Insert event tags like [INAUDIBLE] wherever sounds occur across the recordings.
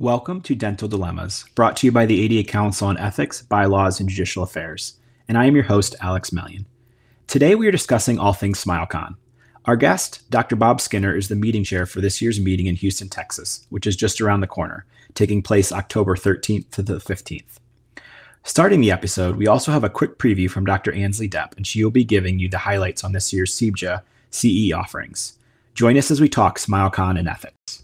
Welcome to Dental Dilemmas, brought to you by the ADA Council on Ethics, Bylaws, and Judicial Affairs. And I am your host, Alex Mellion. Today we are discussing all things SmileCon. Our guest, Dr. Bob Skinner, is the meeting chair for this year's meeting in Houston, Texas, which is just around the corner, taking place October 13th to the 15th. Starting the episode, we also have a quick preview from Dr. Ansley Depp, and she will be giving you the highlights on this year's CBJA CE offerings. Join us as we talk SmileCon and ethics.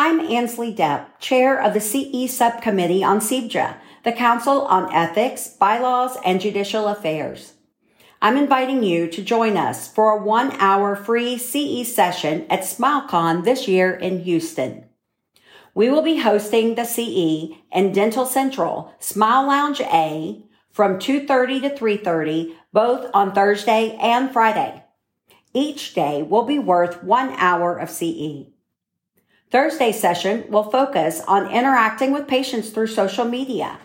I'm Ansley Depp, Chair of the CE Subcommittee on CBJA, the Council on Ethics, Bylaws, and Judicial Affairs. I'm inviting you to join us for a one hour free CE session at SmileCon this year in Houston. We will be hosting the CE in Dental Central Smile Lounge A from 2:30 to 3:30 both on Thursday and Friday. Each day will be worth 1 hour of CE. Thursday session will focus on interacting with patients through social media.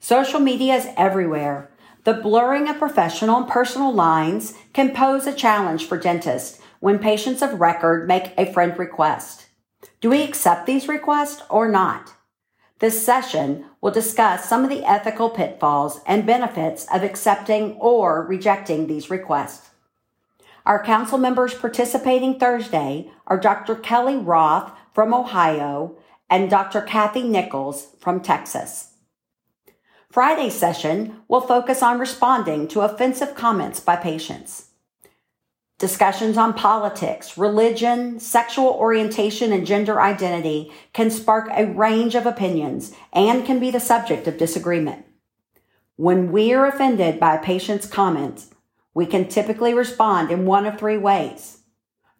Social media is everywhere. The blurring of professional and personal lines can pose a challenge for dentists when patients of record make a friend request. Do we accept these requests or not? This session will discuss some of the ethical pitfalls and benefits of accepting or rejecting these requests. Our council members participating Thursday are Dr. Kelly Roth from Ohio and Dr. Kathy Nichols from Texas. Friday's session will focus on responding to offensive comments by patients. Discussions on politics, religion, sexual orientation, and gender identity can spark a range of opinions and can be the subject of disagreement. When we are offended by a patient's comments, we can typically respond in one of three ways.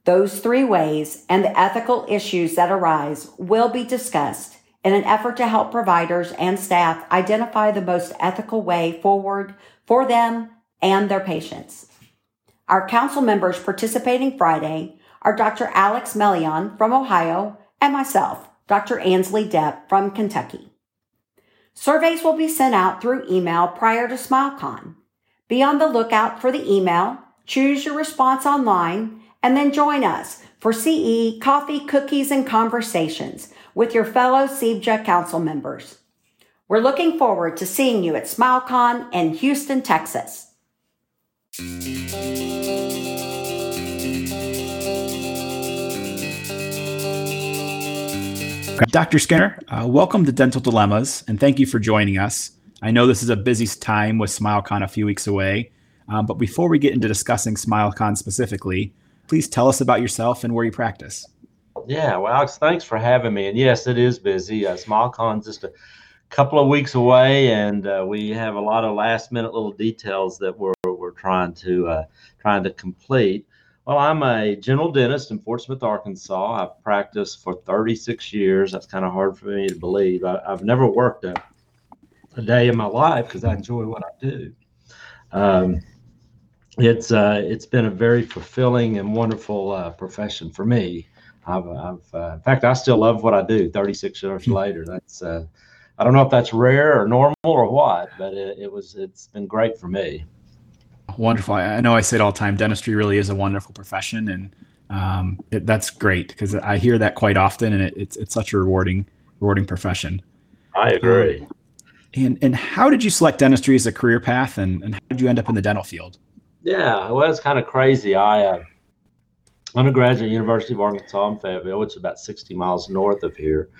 Those three ways and the ethical issues that arise will be discussed in an effort to help providers and staff identify the most ethical way forward for them and their patients. Our council members participating Friday are Dr. Alex Mellion from Ohio and myself, Dr. Ansley Depp from Kentucky. Surveys will be sent out through email prior to SmileCon. Be on the lookout for the email, choose your response online, and then join us for CE coffee, cookies, and conversations with your fellow CBJA council members. We're looking forward to seeing you at SmileCon in Houston, Texas. Dr. Skinner, uh, welcome to Dental Dilemmas, and thank you for joining us. I know this is a busy time with SmileCon a few weeks away, um, but before we get into discussing SmileCon specifically, please tell us about yourself and where you practice. Yeah, well, Alex, thanks for having me. And yes, it is busy. Uh, SmileCon's just a couple of weeks away, and uh, we have a lot of last-minute little details that we're we're trying to uh, trying to complete. Well, I'm a general dentist in Fort Smith, Arkansas. I've practiced for 36 years. That's kind of hard for me to believe. I, have never worked a, a day in my life because I enjoy what I do. Um, it's uh, it's been a very fulfilling and wonderful uh, profession for me. I've, I've uh, in fact, I still love what I do. 36 years hmm. later, that's uh, I don't know if that's rare or normal or what, but it, it was it's been great for me wonderful. I know I say it all the time. Dentistry really is a wonderful profession, and um, it, that's great because I hear that quite often, and it, it's it's such a rewarding rewarding profession. I agree. Um, and and how did you select dentistry as a career path, and and how did you end up in the dental field? Yeah, well, it's kind of crazy. I uh, undergraduate University of Arkansas in Fayetteville, which is about 60 miles north of here.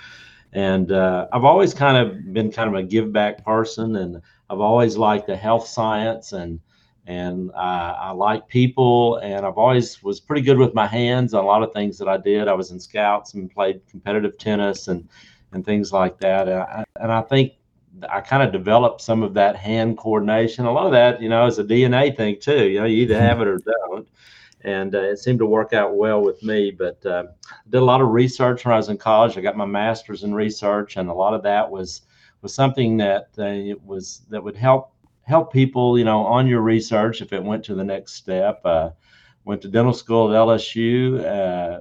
And uh, I've always kind of been kind of a give back person, and I've always liked the health science and and I, I like people and I've always was pretty good with my hands on a lot of things that I did. I was in scouts and played competitive tennis and and things like that. And I, and I think I kind of developed some of that hand coordination. A lot of that, you know, is a DNA thing too. You know, you either have it or don't. And uh, it seemed to work out well with me. But uh, did a lot of research when I was in college. I got my master's in research, and a lot of that was was something that uh, was that would help help people, you know, on your research if it went to the next step. Uh, went to dental school at LSU uh,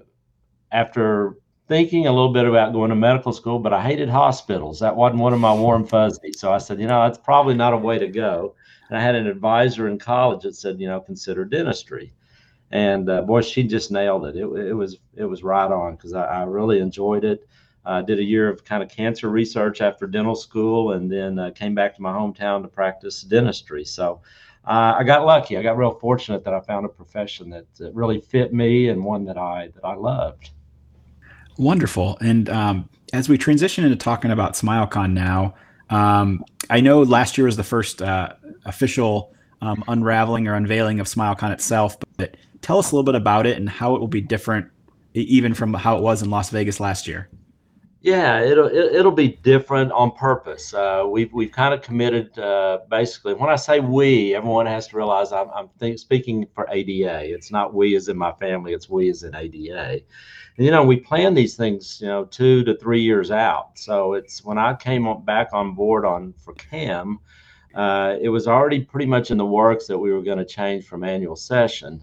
after thinking a little bit about going to medical school, but I hated hospitals. That wasn't one of my warm fuzzies. So I said, you know, that's probably not a way to go. And I had an advisor in college that said, you know, consider dentistry. and uh, boy, she just nailed it. It, it was it was right on because I, I, really enjoyed it. I uh, did a year of kind of cancer research after dental school, and then uh, came back to my hometown to practice dentistry. So uh, I got lucky. I got real fortunate that I found a profession that, that really fit me and one that I that I loved. Wonderful. And um, as we transition into talking about SmileCon now, um, I know last year was the first uh, official um, unraveling or unveiling of SmileCon itself, but tell us a little bit about it and how it will be different, even from how it was in Las Vegas last year. Yeah, it'll it'll be different on purpose. Uh, we've we've kind of committed. Uh, basically, when I say we, everyone has to realize I'm, I'm speaking for ADA. It's not we as in my family. It's we as in ADA And, you know, we plan these things, you know, two to three years out. So it's when I came back on board on for CAM, uh, it was already pretty much in the works that we were going to change from annual session.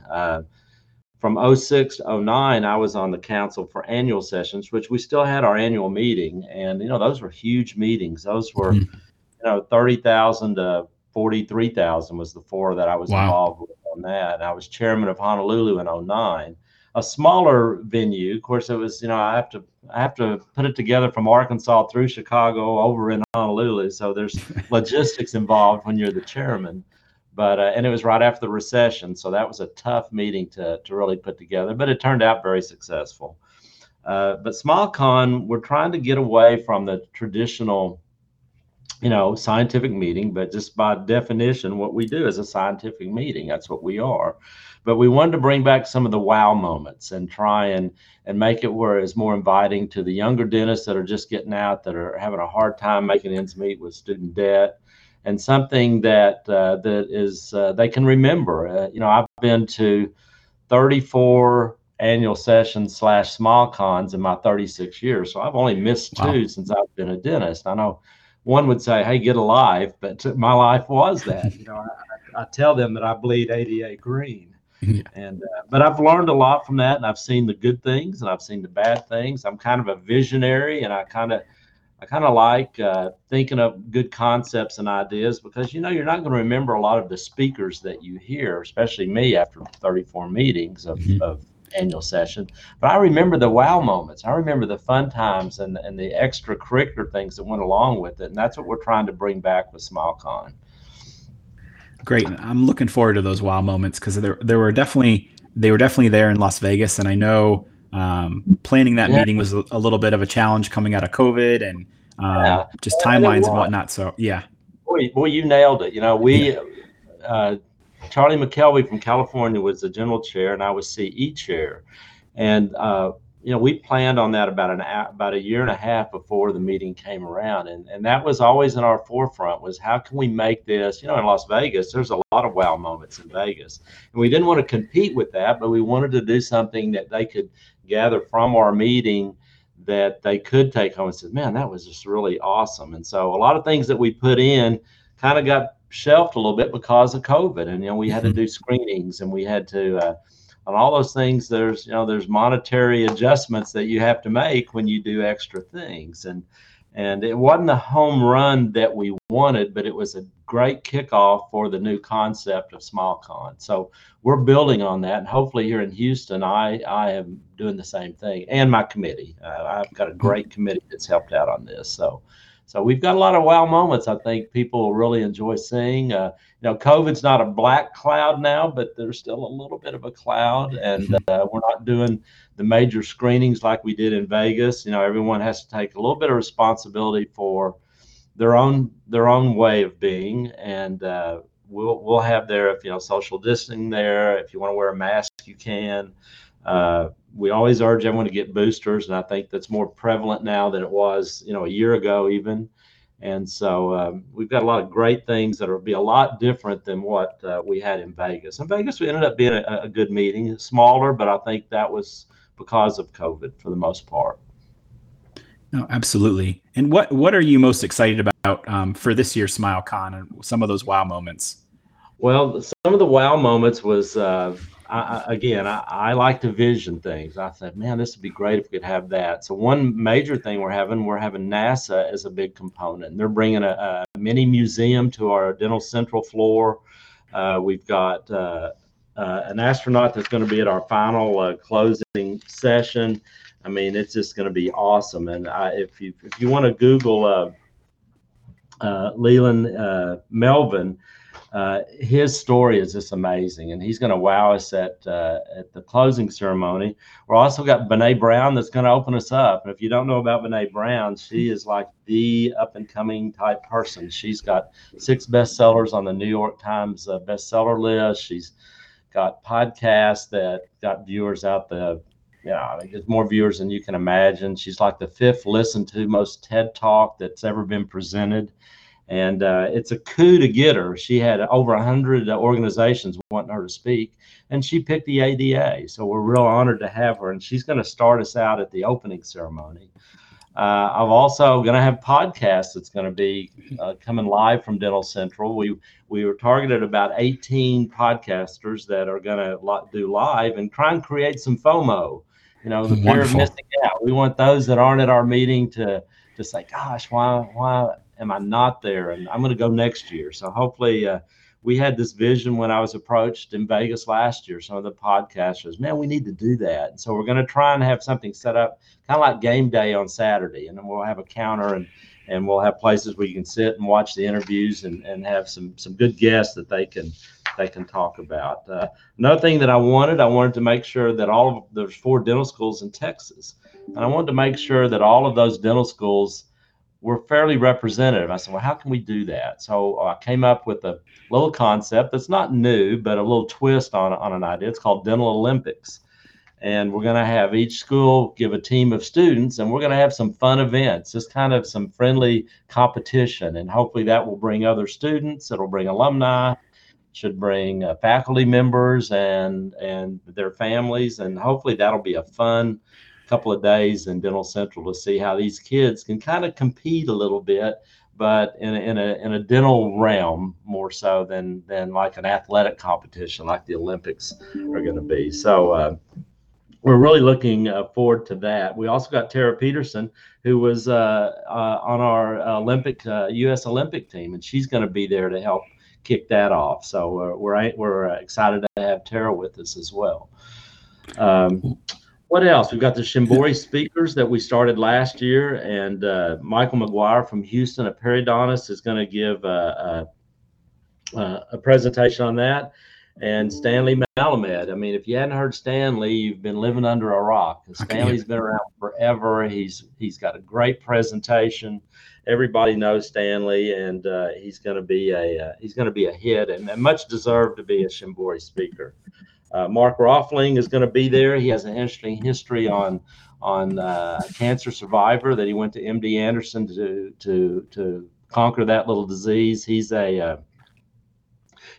From 06 to 09, I was on the council for annual sessions, which we still had our annual meeting. And, you know, those were huge meetings. Those were, mm-hmm. you know, 30,000 to 43,000 was the four that I was wow. involved with on that. And I was chairman of Honolulu in 09 a smaller venue. Of course, it was you know I have to I have to put it together from Arkansas through Chicago over in Honolulu. So there's [LAUGHS] logistics involved when you're the chairman. But uh, and it was right after the recession, so that was a tough meeting to to really put together. But it turned out very successful. Uh, but SmileCon, we're trying to get away from the traditional, you know, scientific meeting. But just by definition, what we do is a scientific meeting. That's what we are but we wanted to bring back some of the wow moments and try and and make it where it's more inviting to the younger dentists that are just getting out that are having a hard time making ends meet with student debt and something that uh, that is uh, they can remember. Uh, you know i've been to 34 annual sessions slash SmileCons in my 36 years so i've only missed two wow. since i've been a dentist. I know one would say hey get alive but [LAUGHS] my life was that. You know I, I tell them that i bleed ada green. [LAUGHS] And uh, but I've learned a lot from that, and I've seen the good things and I've seen the bad things. I'm kind of a visionary, and I kind of I kind of like uh, thinking of good concepts and ideas because you know you're not going to remember a lot of the speakers that you hear, especially me after 34 meetings of, mm-hmm. of annual session. But I remember the wow moments. I remember the fun times and and the extracurricular things that went along with it, and that's what we're trying to bring back with SmileCon. Great. I'm looking forward to those wow moments because there there were definitely they were definitely there in Las Vegas, and I know um, planning that yeah. meeting was a, a, little bit of a challenge coming out of COVID and um, yeah. just timelines and whatnot. So yeah. Boy, boy, you nailed it. You know, we yeah. uh, Charlie McKelvey from California was the general chair, and I was CE chair, and uh, you know, we planned on that about an about a year and a half before the meeting came around, and and that was always in our forefront was how can we make this? You know, in Las Vegas, there's a lot of wow moments in Vegas, and we didn't want to compete with that, but we wanted to do something that they could gather from our meeting that they could take home and say, man, that was just really awesome. And so a lot of things that we put in kind of got shelved a little bit because of COVID, and you know, we had to do [LAUGHS] screenings and we had to. Uh, on all those things there's you know there's monetary adjustments that you have to make when you do extra things. And and it wasn't the home run that we wanted but it was a great kickoff for the new concept of SmileCon. So we're building on that and hopefully here in houston i i am doing the same thing and my committee. Uh, i've got a great committee that's helped out on this so so we've got a lot of wow moments. I think people really enjoy seeing. Uh, you know, COVID's not a black cloud now, but there's still a little bit of a cloud, and mm-hmm. uh, we're not doing the major screenings like we did in Vegas. You know, everyone has to take a little bit of responsibility for their own their own way of being, and uh, we'll we'll have there if you know social distancing there. If you want to wear a mask, you can. Uh, we always urge everyone to get boosters, and I think that's more prevalent now than it was, you know, a year ago even. And so um, we've got a lot of great things that will be a lot different than what uh, we had in Vegas. In Vegas, we ended up being a, a, good meeting, smaller, but I think that was because of COVID for the most part. No, absolutely. And what what are you most excited about um, for this year's SmileCon and some of those wow moments? Well, some of the wow moments was. Uh, I, again, I, I, like to vision things. I said, man, this would be great if we could have that. So one major thing we're having, we're having NASA as a big component. And They're bringing a, a mini museum to our Dental Central floor. Uh, we've got uh, uh, an astronaut that's going to be at our final uh, closing session. I mean, it's just going to be awesome. And I, if you if you want to Google uh, uh, Leland Melvin, uh, his story is just amazing, and he's going to wow us at uh, at the closing ceremony. We're also got Brene Brown that's going to open us up. And if you don't know about Brene Brown, she is like the up and coming type person. She's got six bestsellers on the New York Times uh, bestseller list. She's got podcasts that got viewers out the yeah, I mean, more viewers than you can imagine. She's like the fifth listened to most TED talk that's ever been presented and uh, it's a coup to get her. She had over 100 organizations wanting her to speak, and she picked the ADA. So we're real honored to have her, and she's going to start us out at the opening ceremony. Uh, I'm also going to have podcasts that's going to be uh, coming live from Dental Central. We we were targeted about 18 podcasters that are going to do live and try and create some FOMO. You know, the fear of missing out. We want those that aren't at our meeting to to say, "Gosh, why why am I not there? And I'm going to go next year. So hopefully, uh, we had this vision when I was approached in Vegas last year. Some of the podcasters, man, we need to do that. And so we're going to try and have something set up, kind of like game day on Saturday, and then we'll have a counter and and we'll have places where you can sit and watch the interviews and, and have some some good guests that they can they can talk about. Uh, another thing that I wanted, I wanted to make sure that all of there's four dental schools in Texas, and I wanted to make sure that all of those dental schools were fairly representative. I said, well, how can we do that? So I came up with a little concept that's not new, but a little twist on, on an idea. It's called Dental Olympics. And we're going to have each school give a team of students, and we're going to have some fun events, just kind of some friendly competition. And hopefully that will bring other students, it'll bring alumni, should bring uh, faculty members and and their families and hopefully that'll be a fun couple of days in Dental Central to see how these kids can kind of compete a little bit, but in a, in a, in a dental realm more so than, than like an athletic competition like the Olympics are going to be. So, uh, we're really looking uh, forward to that. We also got Tara Peterson, who was uh, uh, on our Olympic U.S. Uh, Olympic team, and she's going to be there to help kick that off. So uh, we're we're excited to have Tara with us as well. Um, what else? We've got the Shimbori speakers that we started last year, and uh, Michael McGuire from Houston, a periodontist, is going to give a, a, a, presentation on that. And Stanley Malamed. I mean, if you hadn't heard Stanley, you've been living under a rock. Stanley's been around forever. He's he's got a great presentation. Everybody knows Stanley, and uh, he's going to be a uh, he's going to be a hit and, and much deserved to be a Shimbori speaker. Uh, Mark Rolfing is going to be there. He has an interesting history on on uh, cancer survivor that he went to MD Anderson to to to conquer that little disease. He's a uh,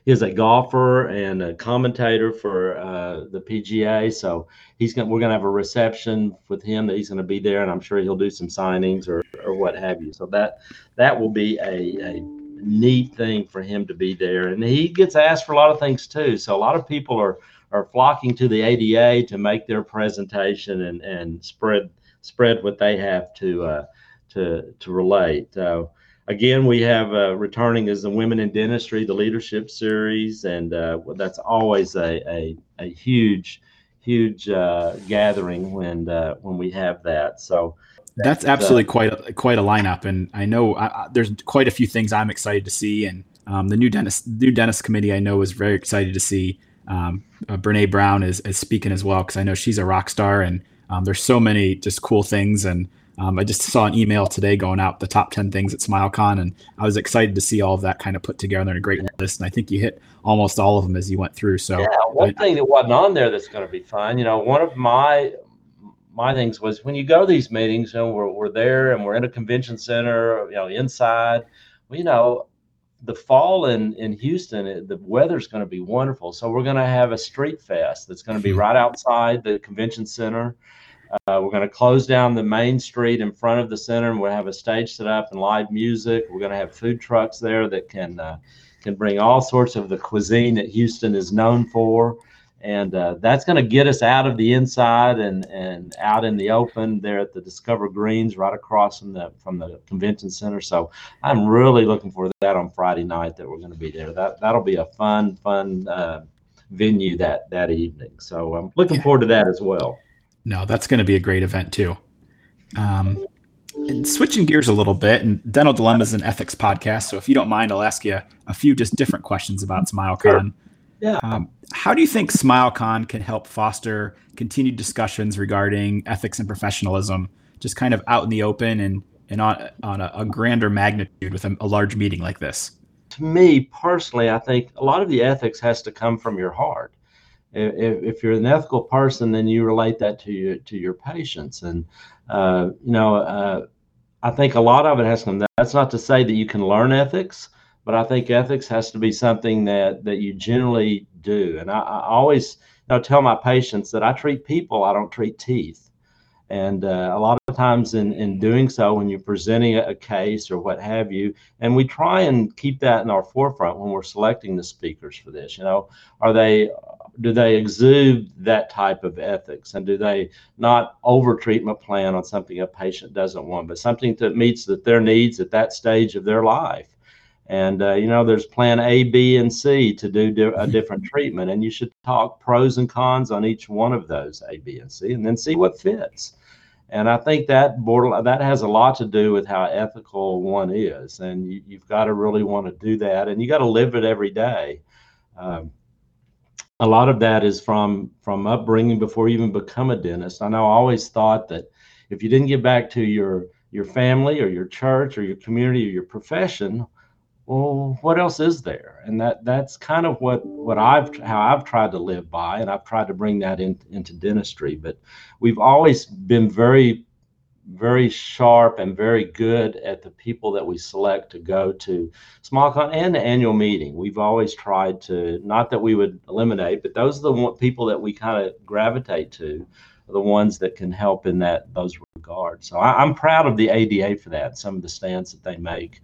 he's a golfer and a commentator for uh, the PGA. So he's going we're going to have a reception with him that he's going to be there, and I'm sure he'll do some signings or or what have you. So that that will be a, a neat thing for him to be there, and he gets asked for a lot of things too. So a lot of people are are flocking to the ADA to make their presentation and, and spread spread what they have to uh, to to relate. Uh, again, we have uh, returning as the Women in Dentistry, the Leadership Series, and uh, that's always a, a, a huge huge uh, gathering when uh, when we have that. So. That's absolutely quite a, quite a lineup, and I know I, there's quite a few things I'm excited to see, and um, the new dentist new dentist committee I know is very excited to see um, uh, Brene Brown is, is speaking as well because I know she's a rock star and um, there's so many just cool things and um, I just saw an email today going out the top 10 things at SmileCon and I was excited to see all of that kind of put together in a great list and I think you hit almost all of them as you went through so yeah one I, thing that wasn't on there that's going to be fun you know one of my my things was when you go to these meetings you know we're, we're there and we're in a convention center you know inside well, you know the fall in in Houston, the weather's going to be wonderful. So we're going to have a street fest that's going to be hmm. right outside the convention center. Uh, we're going to close down the main street in front of the center, and we'll have a stage set up and live music. We're going to have food trucks there that can uh, can bring all sorts of the cuisine that Houston is known for and uh, that's going to get us out of the inside and and out in the open there at the Discover Greens, right across from the from the convention center. So I'm really looking for that on Friday night that we're going to be there. That that'll be a fun fun uh, venue that that evening. So I'm looking yeah. forward to that as well. No, that's going to be a great event too. Um, and switching gears a little bit, and Dental Dilemma is an ethics podcast. So if you don't mind, I'll ask you a few just different questions about SmileCon. Sure. Yeah. Um, how do you think SmileCon can help foster continued discussions regarding ethics and professionalism, just kind of out in the open and, and on, on a, a grander magnitude with a, a large meeting like this? To me personally, I think a lot of the ethics has to come from your heart. If, if you're an ethical person, then you relate that to your to your patients, and uh, you know, uh, I think a lot of it has to come. That's not to say that you can learn ethics, but I think ethics has to be something that that you generally do. And I, I always you know, tell my patients that I treat people, I don't treat teeth. And uh, a lot of times in, in doing so, when you're presenting a, a case or what have you, and we try and keep that in our forefront when we're selecting the speakers for this, you know, are they do they exude that type of ethics and do they not over treatment plan on something a patient doesn't want but something that meets that their needs at that stage of their life and uh, you know there's plan a b and c to do di- a different treatment and you should talk pros and cons on each one of those a b and c and then see what fits. And i think that border that has a lot to do with how ethical one is and you, have got to really want to do that and you got to live it every day. Um, a lot of that is from from upbringing before you even become a dentist. I know I always thought that if you didn't get back to your your family or your church or your community or your profession, well, what else is there? And that that's kind of what what I've how I've tried to live by, and I've tried to bring that in, into dentistry. But we've always been very very sharp and very good at the people that we select to go to SmileCon and the annual meeting. We've always tried to, not that we would eliminate, but those are the people that we kind of gravitate to, the ones that can help in that those regards. So I, am proud of the ADA for that. Some of the stands that they make.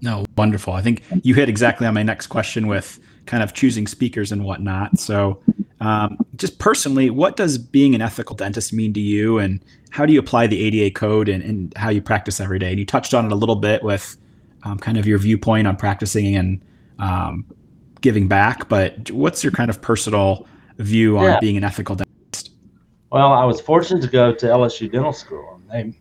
No, wonderful. I think you hit exactly on my next question with kind of choosing speakers and whatnot. So um, just personally, what does being an ethical dentist mean to you, and how do you apply the ADA code and, and how you practice every day? And you touched on it a little bit with um, kind of your viewpoint on practicing and um, giving back, but what's your kind of personal view on yeah. being an ethical dentist? Well, I was fortunate to go to LSU Dental School. They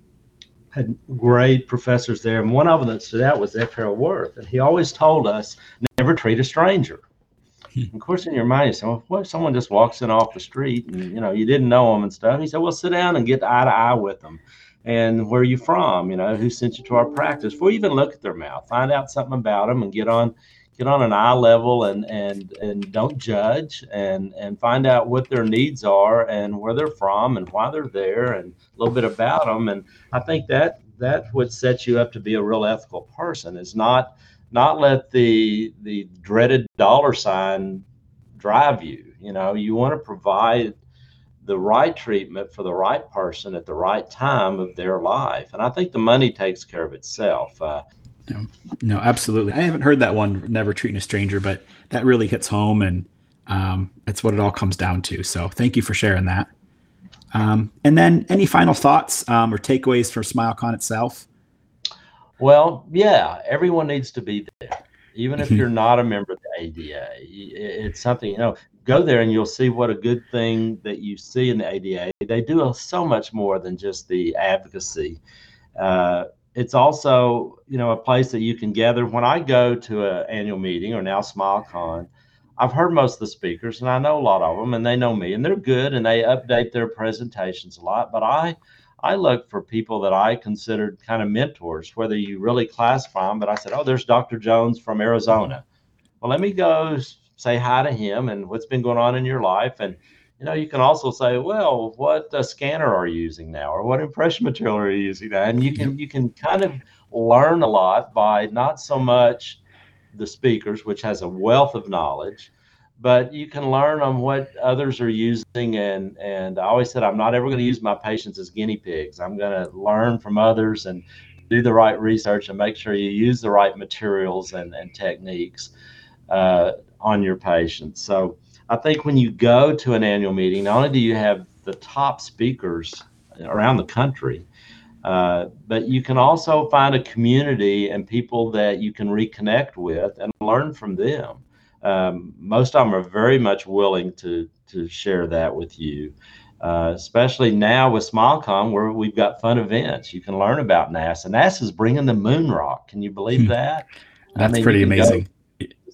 had great professors there, and one of them that stood out was F. Harold Wirth, and he always told us never treat a stranger hmm. of course, in your mind, you say, well, what if someone just walks in off the street and, you know, you didn't know them and stuff? He said, well, sit down and get eye to eye with them. And where are you from? You know, who sent you to our practice? Before you even look at their mouth, find out something about them and get on get on an eye level and and and don't judge and and find out what their needs are and where they're from and why they're there and a little bit about them and i think that that would set you up to be a real ethical person is not not let the the dreaded dollar sign drive you. You know, you want to provide the right treatment for the right person at the right time of their life, and I think the money takes care of itself. Uh, no, no, absolutely. I haven't heard that one, never treating a stranger, but that really hits home, and um, it's what it all comes down to. So, thank you for sharing that. Um, and then, any final thoughts um, or takeaways for SmileCon itself? Well, yeah, everyone needs to be there, even if mm-hmm. you're not a member of the ADA. It's something you know. Go there and you'll see what a good thing that you see in the ADA. They do so much more than just the advocacy. Uh, it's also you know a place that you can gather. When I go to an annual meeting or now SmileCon, I've heard most of the speakers and I know a lot of them and they know me and they're good and they update their presentations a lot. But I I look for people that I considered kind of mentors, whether you really classify them. But I said, oh, there's Dr. Jones from Arizona. Well, let me go say hi to him and what's been going on in your life. And, you know, you can also say, well, what uh, scanner are you using now? Or what impression material are you using now? And you can, you can kind of learn a lot by not so much the speakers, which has a wealth of knowledge, but you can learn on what others are using and and i always said i'm not ever going to use my patients as guinea pigs i'm going to learn from others and do the right research and make sure you use the right materials and, and techniques uh, on your patients so i think when you go to an annual meeting not only do you have the top speakers around the country uh, but you can also find a community and people that you can reconnect with and learn from them um, most of them are very much willing to to share that with you. Uh, especially now with SmileCon, where we've got fun events. You can learn about NASA. NASA's bringing the moon rock. Can you believe hmm. that? That's I mean, pretty amazing.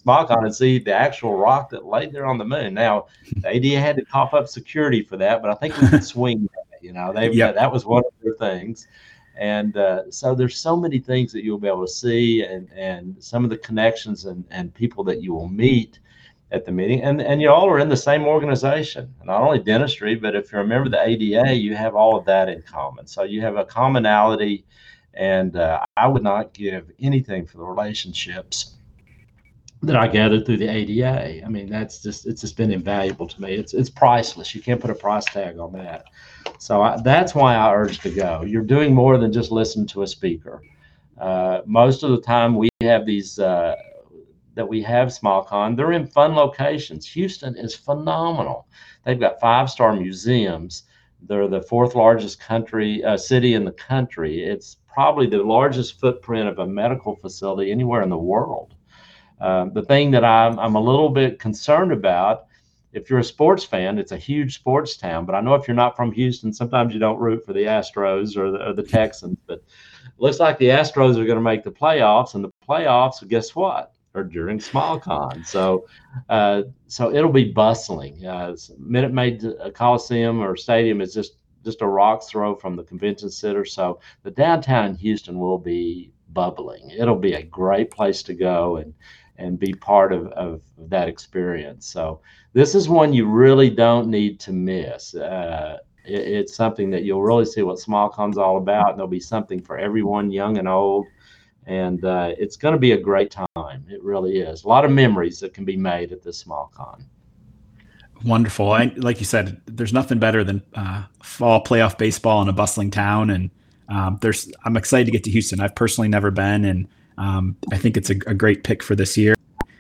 SmileCon and see the actual rock that laid there on the moon. Now, the ADA had to cough up security for that, but I think we can swing [LAUGHS] that. You know, they yep. that was one of their things. And uh, so there's so many things that you'll be able to see and, and some of the connections and, and people that you will meet at the meeting. And, and you all are in the same organization, not only dentistry, but if you're a member of the ADA, you have all of that in common. So you have a commonality. And uh, I would not give anything for the relationships that I gathered through the ADA. I mean, that's just it's just been invaluable to me. It's it's priceless. You can't put a price tag on that. So I, that's why I urge to go. You're doing more than just listen to a speaker. Uh, most of the time, we have these uh, that we have SmileCon. They're in fun locations. Houston is phenomenal. They've got five star museums. They're the fourth largest country uh, city in the country. It's probably the largest footprint of a medical facility anywhere in the world. Uh, the thing that I'm, I'm a little bit concerned about if you're a sports fan, it's a huge sports town. But I know if you're not from Houston, sometimes you don't root for the Astros or the, or the Texans. But it looks like the Astros are going to make the playoffs, and the playoffs, guess what? Are during SmileCon. So, uh, so it'll be bustling. Uh, Minute Maid Coliseum or Stadium is just just a rock's throw from the convention center. So the downtown Houston will be bubbling. It'll be a great place to go and and be part of, of that experience. So this is one you really don't need to miss. Uh, it, it's something that you'll really see what SmileCon's all about. And there'll be something for everyone, young and old. And uh, it's going to be a great time. It really is. A lot of memories that can be made at this SmileCon. Wonderful. I, like you said, there's nothing better than uh, fall playoff baseball in a bustling town. And um, there's, I'm excited to get to Houston. I've personally never been, and um, I think it's a, a, great pick for this year.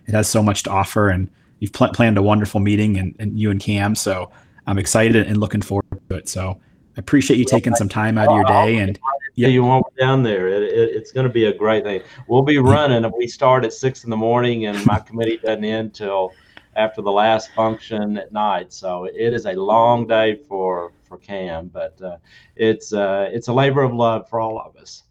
It has so much to offer, and you've pl- planned a wonderful meeting, and, and, you and Cam. So I'm excited and looking forward to it. So I appreciate you taking some time out of your day. And yeah, you won't be down there. It, it, it's going to be a great thing. We'll be running. We start at six in the morning, and my committee doesn't end till after the last function at night. So it is a long day for for Cam, but uh, it's uh, it's a labor of love for all of us.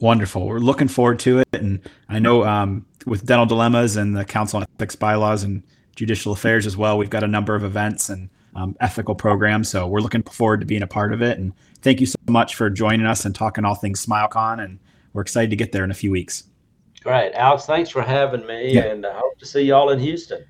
Wonderful. We're looking forward to it. And I know um, with Dental Dilemmas and the Council on Ethics Bylaws and Judicial Affairs as well, we've got a number of events and um, ethical programs. So we're looking forward to being a part of it. And thank you so much for joining us and talking all things SmileCon. And we're excited to get there in a few weeks. Great. Alex, thanks for having me. Yeah. And I hope to see you all in Houston.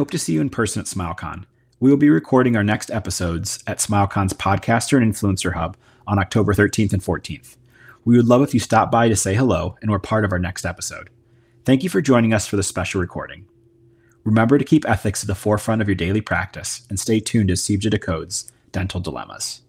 Hope to see you in person at SmileCon. We will be recording our next episodes at SmileCon's Podcaster and Influencer Hub on October 13th and 14th. We would love if you stopped by to say hello and were part of our next episode. Thank you for joining us for this special recording. Remember to keep ethics at the forefront of your daily practice and stay tuned as CBJA decodes dental dilemmas.